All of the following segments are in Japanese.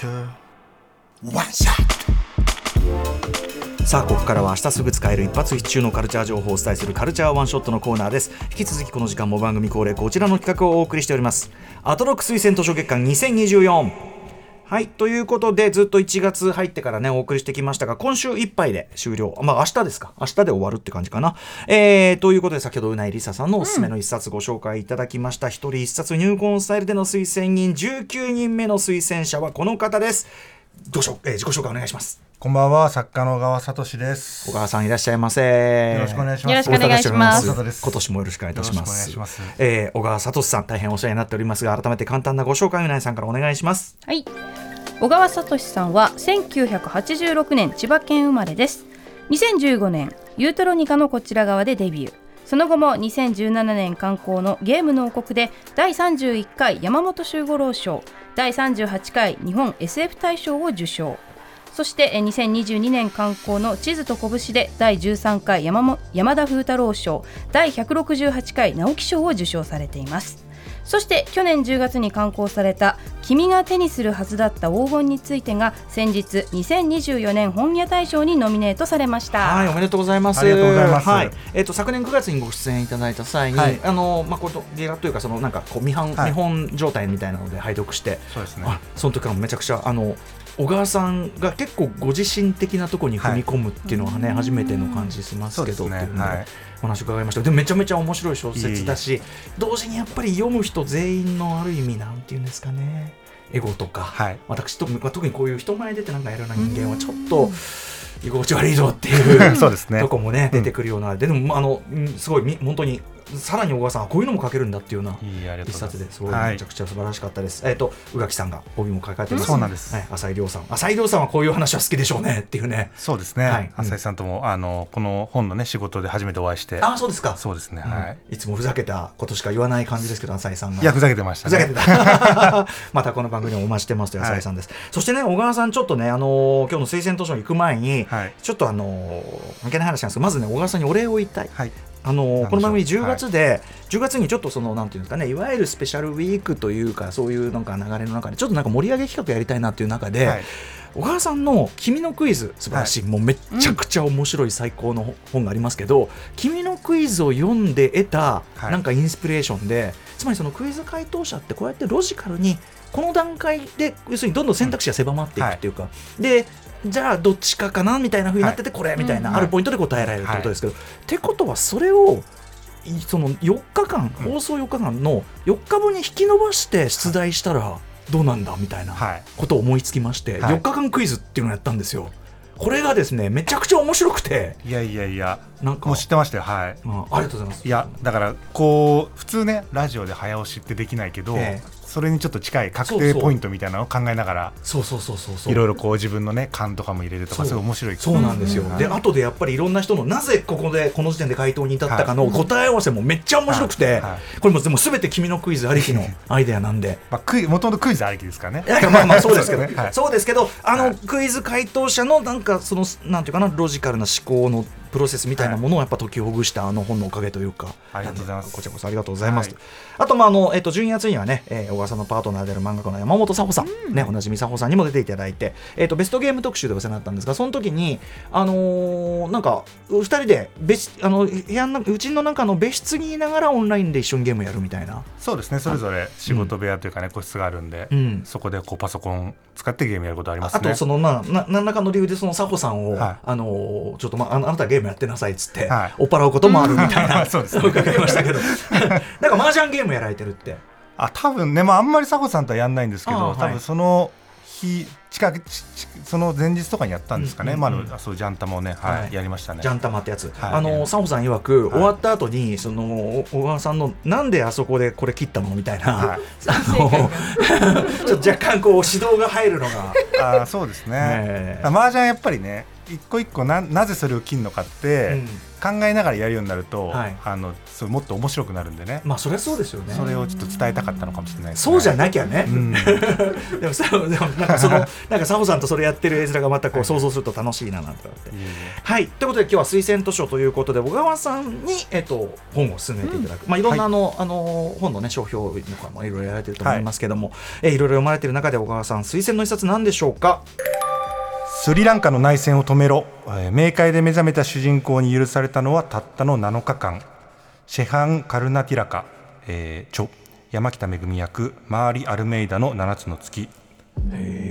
culture. One shot. さあここからは明日すぐ使える一発必中のカルチャー情報をお伝えするカルチャーワンショットのコーナーです引き続きこの時間も番組恒例こちらの企画をお送りしておりますアトロック推薦図書月間2024はい。ということで、ずっと1月入ってからね、お送りしてきましたが、今週いっぱいで終了。まあ、明日ですか。明日で終わるって感じかな。えー、ということで、先ほどうないりささんのおすすめの一冊ご紹介いただきました。一、人一冊入魂スタイルでの推薦人、19人目の推薦者はこの方です。ごしょ、えー、自己紹介お願いします。こんばんは、作家の小川聡です。小川さんいらっしゃいませ。よろしくお願いします。よろしくお願いします。今年もよろしくお願いいたします。ますえー、小川聡さん大変お世話になっておりますが、改めて簡単なご紹介をなさんからお願いします。はい。小川聡さんは1986年千葉県生まれです。2015年ユートロニカのこちら側でデビュー。その後も2017年刊行のゲームの王国で第31回山本周五郎賞第38回日本 SF 大賞を受賞そして2022年刊行の地図と拳で第13回山も山田風太郎賞第168回直木賞を受賞されています。そして去年10月に刊行された「君が手にするはずだった黄金について」が先日2024年本屋大賞にノミネートされました。はいおめでとうございます。ありがとうございます、はい。えーと、昨年9月にご出演いただいた際に、はい、あのまあ、このゲラというかそのなんかこう見本、はい、見本状態みたいなので拝読してそうですね。その時からめちゃくちゃあの小川さんが結構ご自身的なところに踏み込むっていうのはね、はい、初めての感じしますけど、ね、っていうので、はい、お話伺いました。でもめちゃめちゃ面白い小説だし同時にやっぱり読む人全員のある意味なんていうんですかね。エゴとか、はい、私と、まあ、特にこういう人前出てなんかやるような人間はちょっと。居心地悪いぞっていう そうです、ね、とこもね出てくるような、でもあのすごい本当にさらに小川さんこういうのも書けるんだっていうような一冊ですごいめちゃくちゃ素晴らしかったです、はい、えっ、ー、と宇垣さんが帯も書かれてます。そうなんです、はい、浅井亮さん。浅井亮さんはこういう話は好きでしょうねっていうね。そうですね、はい、浅井さんともあのこの本のね仕事で初めてお会いして。あそうですか。そうですね、はい、いつもふざけたことしか言わない感じですけど浅井さんが。いやふざけてました、ね、ふざけてた。またこの番組にお待ちしてますと浅井さんです、はい、そしてね小川さんちょっとねあの今日の推薦図書に行く前に、はい、ちょっとあの関係ない話なんですけどまずね小川さんにお礼を言いたい、はいあのこの番組10月で、はい、10月にちょっとそのなんていうんですかねいわゆるスペシャルウィークというかそういうなんか流れの中でちょっとなんか盛り上げ企画やりたいなっていう中で、はい、小川さんの「君のクイズ」素晴らしい、はい、もうめちゃくちゃ面白い最高の本がありますけど「君のクイズ」を読んで得たなんかインスピレーションで、つまりそのクイズ回答者ってこうやってロジカルにこの段階で要するにどんどん選択肢が狭まっていくっていうか、でじゃあどっちかかなみたいなふうになってて、これみたいな、あるポイントで答えられるってことですけど、ってことはそれをその4日間、放送4日間の4日分に引き延ばして出題したらどうなんだみたいなことを思いつきまして、4日間クイズっていうのをやったんですよ。これがですねめちゃくちゃ面白くていやいやいやなんかもう知ってましたよ。はい、うん、ありがとうございます。いやだからこう普通ねラジオで早押しってできないけど、ええそれにちょっと近い確定ポイントみたいなのを考えながらそうそうそうそういろいろこう自分のね勘とかも入れるとかすごい面白い。そうなんですよ、うん、で後でやっぱりいろんな人のなぜここでこの時点で回答に至ったかの答え合わせもめっちゃ面白くて、これもでも全て君のクイズありきのアイデアなんで。まあクイもともとクイズありきですからね。まあまあそうですけど。ね、そうですけどあの、クイズ回答者のなんかそのなんていうかなロジカルな思考のプロセスみたいなものをやっぱ解きほぐしたあの本のおかげというか、ありがとうございます。こちらこそありがとうございます。はい、あとまああのえっ、と12月にはね、えー、小川さんのパートナーである漫画家の山本佐穂さん、うん、ねおなじみ佐穂さんにも出ていただいて、えっ、とベストゲーム特集でお世話になったんですが、その時にあのー、なんか二人で別あの部屋のうちの中の別室にいながらオンラインで一緒にゲームやるみたいな。そうですね。それぞれ仕事部屋というかね、個室があるんで、うん、そこでこうパソコン使ってゲームやることあります、ね、あとそのまあな何らかの理由でその佐穂さんを、はい、あのちょっとまああなたゲームやってなさいっつって。、はい、追っ払うこともあるみたいな そうです、ね、伺いましたけど。なんか麻雀ゲームやられてるって。あ多分ね、まあ、あんまり佐古さんとはやんないんですけど、多分その日近くその前日とかにやったんですかね、まあ、そうジャンタマをね、はい、やりましたね。ジャンタマってやつ、あの佐保さん曰く、終わった後にその小川さんのなんであそこでこれ切ったのみたいな、あのちょっと若干こう指導が入るのが、あそうですね。麻雀やっぱりね一個一個ななぜそれを切るのかって、考えながらやるようになると、はい、あのそもっと面白くなるんでね。まあそれはそうですよね。それをちょっと伝えたかったのかもしれない、ね、そうじゃなきゃね、うん、でもさでもなんかそのなんか佐保さんとそれやってる絵面がまたこう想像すると楽しいななんて思って、はい、ということで今日は推薦図書ということで小川さんに、えっと、本を進めていただく、うん、まあいろんなあの、はい、あの本のね商標とかもいろいろやられてると思いますけども、はい。えいろいろ読まれてる中で小川さん推薦の一冊なんでしょうか？スリランカの内戦を止めろ、えー、冥界で目覚めた主人公に許されたのはたったの7日間。シェハン・カルナティラカ、えー、著。山北めぐみ役。マーリ・アルメイダの7つの月。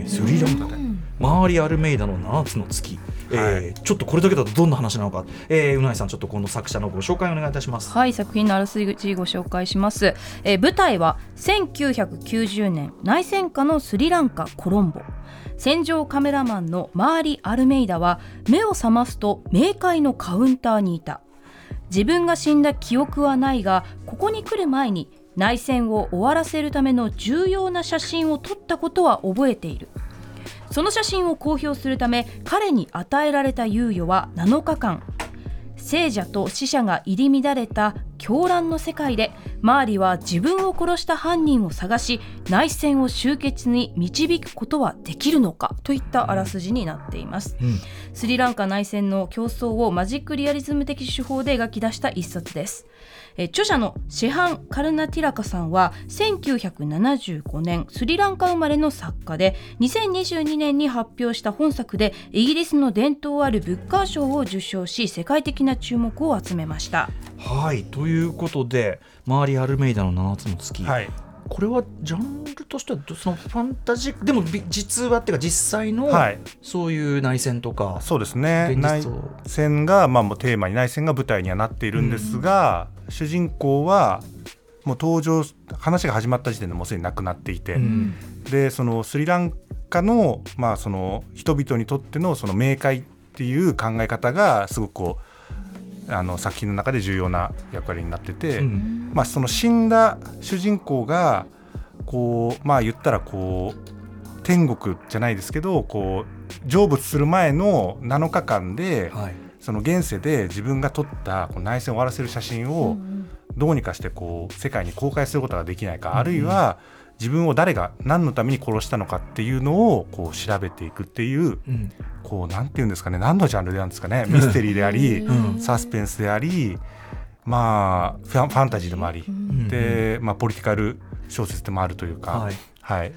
スリランカでマーリ・アルメイダの7つの月、えー、はい、ちょっとこれだけだとどんな話なのか、えー、うなぎさんちょっとこの作者のご紹介お願いいたします。はい作品のあらすじご紹介します、えー、舞台は1990年内戦下のスリランカコロンボ。戦場カメラマンのマーリ・アルメイダは目を覚ますと冥界のカウンターにいた。自分が死んだ記憶はないがここに来る前に内戦を終わらせるための重要な写真を撮ったことは覚えているその写真を公表するため彼に与えられた猶予は7日間。聖者と死者が入り乱れた狂乱の世界でマーリは自分を殺した犯人を探し内戦を終結に導くことはできるのか？といったあらすじになっています、うん、スリランカ内戦の競争をマジックリアリズム的手法で描き出した一冊です。え著者のシハン・カルナティラカさんは1975年スリランカ生まれの作家で2022年に発表した本作でイギリスの伝統あるブッカー賞を受賞し世界的な注目を集めました。はいということでマーリ・アルメイダの7つの月、はい、これはジャンルとしてはそのファンタジーでも実話っていうか実際のそういう内戦とか、そうですね。内戦がまあもうテーマに内戦が舞台にはなっているんですが、うん、主人公はもう登場話が始まった時点でもうすでに亡くなっていて、うん、でそのスリランカの,、まあその人々にとってのその冥界っていう考え方がすごくこうあの作品の中で重要な役割になってて、うん、まあ、その死んだ主人公がこうまあ言ったらこう天国じゃないですけどこう成仏する前の7日間で、はい、その現世で自分が撮ったこう内戦を終わらせる写真をどうにかしてこう世界に公開することができないか、うん、あるいは自分を誰が何のために殺したのかっていうのをこう調べていくっていう、うん、こうなんていうんですかね何のジャンルなんですかね。ミステリーであり、サスペンスでありまあファンタジーでもあり、で、まあ、ポリティカル小説でもあるというか、はい、はい、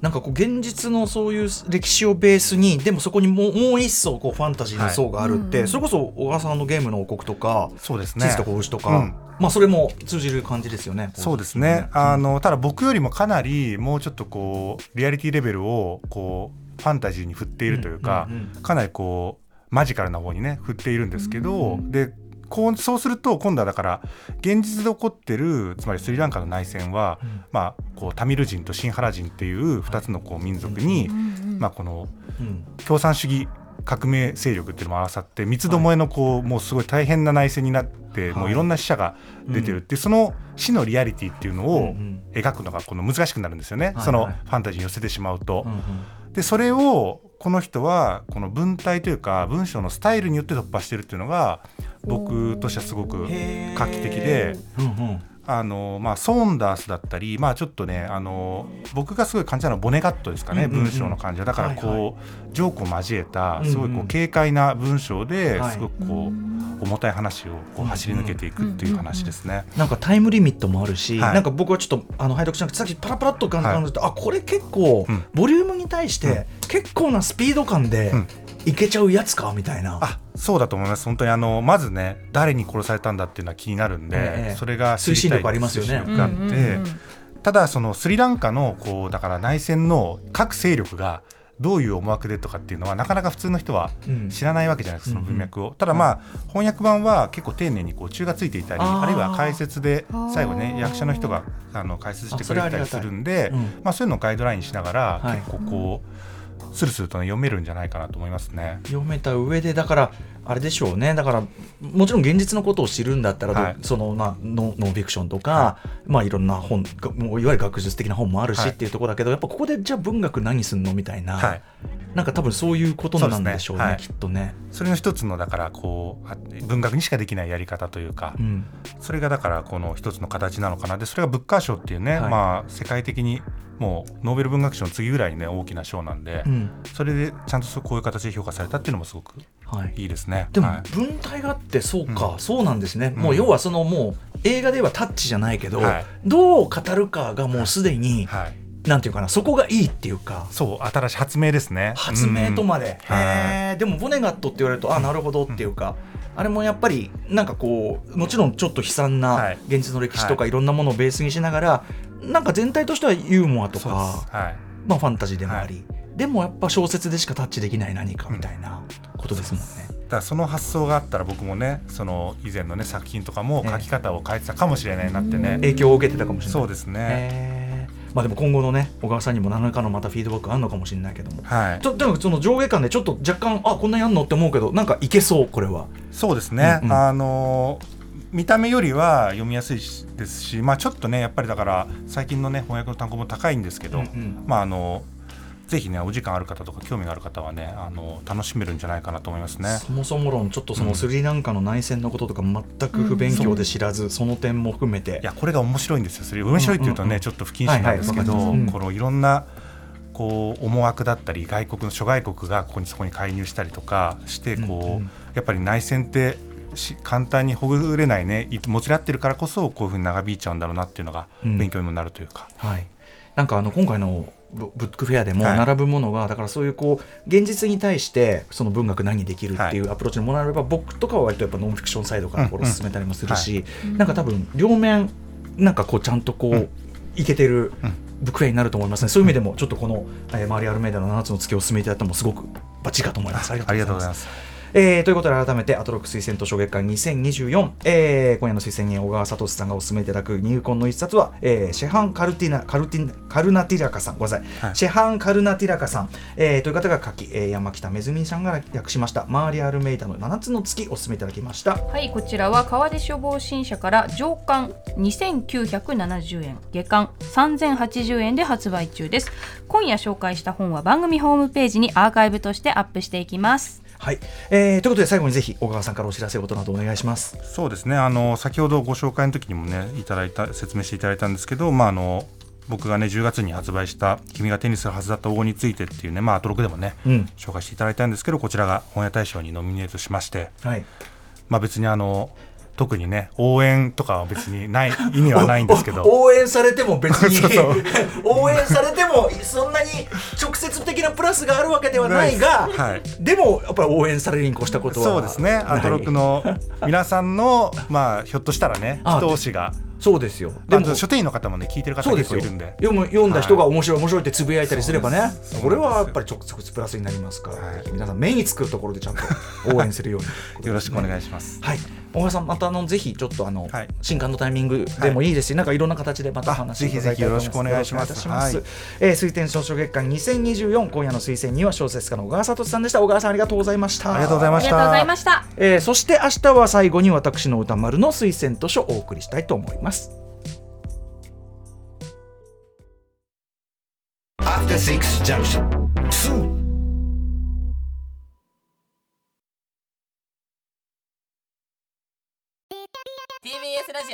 なんかこう現実のそういう歴史をベースにでもそこにもうもう一層こうファンタジーの層があるって、はい、それこそ小川さんのゲームの王国とかそうですね。地図とか星とか、うん、まあそれも通じる感じですよね。そうですね。あのただ僕よりもかなりもうちょっとこうリアリティレベルをこうファンタジーに振っているというか、かなりこうマジカルな方にね振っているんですけど、でこうそうすると今度はだから現実で起こってるつまりスリランカの内戦は、うん、まあ、こうタミル人とシンハラ人っていう2つのこう民族に、まあ、この共産主義革命勢力っていうのも合わさって三つどもえのこう、もうすごい大変な内戦になって、もういろんな死者が出てるってその死のリアリティっていうのを描くのがこの難しくなるんですよね、そのファンタジーに寄せてしまうと。でそれをこの人はこの文体というか文章のスタイルによって突破してるっていうのが僕としてはすごく画期的で。あのまあ、ソーンダースだったり、まあ、ちょっとねあの僕がすごい感じたのはボネガットですかね、うんうんうん、文章の感じは。だからこう、はいはい、ジョークを交えたすごいこう軽快な文章ですごくこう、重たい話をこう走り抜けていくっていう話ですね、なんかタイムリミットもあるし、はい、なんか僕はちょっとあの拝読しなくてさっきパラパラっと感じて、はい、あこれ結構、ボリュームに対して結構なスピード感で、いけちゃうやつか？みたいな。あそうだと思います。本当にあのまずね誰に殺されたんだっていうのは気になるんで、えそれが推進力ありますよね。があって、ただそのスリランカのこうだから内戦の各勢力がどういう思惑でとかっていうのはなかなか普通の人は知らないわけじゃないですか、うん、その文脈を、ただまあ翻訳版は結構丁寧にこう中がついていたりあるいは解説で最後ね役者の人があの解説してくれたりするんでまあ、そういうのをガイドラインしながら結構こう、スルスルと、ね、読めるんじゃないかなと思いますね。読めた上でだからあれでしょうね。だからもちろん現実のことを知るんだったら、はい、その、まあ、ノノンフィクションとか、はい、まあ、いろんな本いわゆる学術的な本もあるし、っていうところだけどやっぱここでじゃあ文学何すんのみたいな、はい、なんか多分そういうことなんでしょうね、ね、きっとね。それの一つのだからこう文学にしかできないやり方というか、うん、それがだからこの一つの形なのかな。でそれがブッカー賞っていうね、まあ世界的にもうノーベル文学賞の次ぐらいね大きな賞なんで、うん、それでちゃんとこういう形で評価されたっていうのもすごくい。いですね。はい、でも、文体があってそうか、うん、そうなんですね、もう要はそのもう映画ではタッチじゃないけど、はい、どう語るかがもうすでに、はい。なんていうかなそこがいいっていうか。そう新しい発明ですね。発明とまで、うん、へえでもボネガットって言われるとあなるほどっていうか、あれもやっぱりなんかこうもちろんちょっと悲惨な現実の歴史とかい。ろんなものをベースにしながら、なんか全体としてはユーモアとか、はい、まあファンタジーでもあり、はい、でもやっぱ小説でしかタッチできない何かみたいなことですもんね。だからその発想があったら僕もねその以前のね作品とかも書き方を変えてたかもしれないなってね、影響を受けてたかもしれない。そうですね。まあでも今後のね小川さんにも何らかのまたフィードバックあるのかもしれないけども、はい、ちょでもその上下感でちょっと若干あこんなやんのって思うけどなんかいけそうこれは。そうですね、うんうん、あのー見た目よりは読みやすいですし、まあ、ちょっとねやっぱりだから最近のね翻訳の単語も高いんですけど、うんうん、まああのぜひねお時間ある方とか興味がある方はねあの楽しめるんじゃないかなと思いますね。そもそも論ちょっとそのスリランカの内戦のこととか全く不勉強で知らず、うん、その点も含めて。いやこれが面白いんですよ。それ面白いっていうとね、うんうんうん、ちょっと不謹慎なんですけど、はいはい、このいろんなこう思惑だったり外国の諸外国がここにそこに介入したりとかしてこう、うん。うん、やっぱり内戦って簡単にほぐれないねもちらってるからこそこういうふうに長引いちゃうんだろうなっていうのが勉強にもなるというか。うん、はい。なんかあの今回のブックフェアでも並ぶものが、はい、だからそういうこう現実に対してその文学何できるっていうアプローチのものあれば、はい、僕とかは割とやっぱノンフィクションサイドからこれ進めたりもするし、うんうん、なんか多分両面なんかこうちゃんとこう、うん、いけてるブックフェアになると思いますね、そういう意味でもちょっとこの、えー、マリア・アルメイダの7つの月を進めていただいたもすごくバッチリかと思います。ありがとうございますえー、ということで改めてアトロック推薦図書月間2024、えー、今夜の推薦人小川聡さんがお勧めいただく入魂の一冊は、えー、シェハン・カルティナカルティカルナティラカさん。ごめんなさい、はい、シェハン・カルナティラカさん、えー、という方が書き、えー、山北めずみさんが訳しました。マーリア・アルメイダの7つの月お勧めいただきました。はいこちらは川出消防新社から上巻2970円。下巻3080円で発売中です。今夜紹介した本は番組ホームページにアーカイブとしてアップしていきますはい、えー、ということで最後にぜひ小川さんからお知らせことなどお願いします。そうですね。あの先ほどご紹介の時にもねいただいた説明していただいたんですけどまああの僕がね10月に発売した「君が手にするはずだった黄金について」っていうねまあアトロクでもね、うん、紹介していただいたんですけどこちらが本屋大賞にノミネートしまして、はい、まあ別にあの特にね応援とかは別にない 意味はないんですけど。応援されても別に。応援されてもそんなに直接的なプラスがあるわけではないが、はい、でもやっぱり応援されるに越したことは。そうですね。アトロクの皆さんのまあひょっとしたらね一押しが。そうですよ。でも書店員の方もね聞いてる方結構いるんで。読む読んだ人が面白い面白いってつぶやいたりすればね。これはやっぱり直接プラスになりますから、はい、皆さん目につくところでちゃんと応援するように、ね、よろしくお願いします。はい小川さんまたあのぜひちょっとあの、はい、新刊のタイミングでもいいですし、はい、なんかいろんな形でまた話していただきたいと思いますよろしくお願いします。はい、えー、推薦小書月間2024今夜の推薦には小説家の小川聡さんでした。小川さんありがとうございました。ありがとうございました。した。えー、そして明日は最後に私の歌丸の推薦図書をお送りしたいと思います。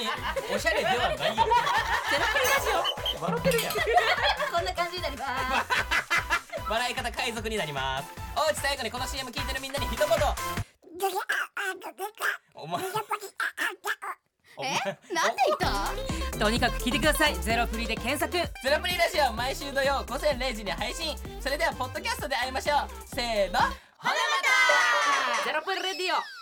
におしゃれではないよ。セラピラジオ笑ってるやんこんな感じになります笑い方海賊になります。おうち最後にこの CM 聞いてるみんなに一言。お前。え？なんで言った？とにかく聞いてください。ゼロプリで検索。ゼロプリラジオ毎週土曜午前0時に配信。それではポッドキャストで会いましょう。せーの。ほなまた。ゼロプリレディオ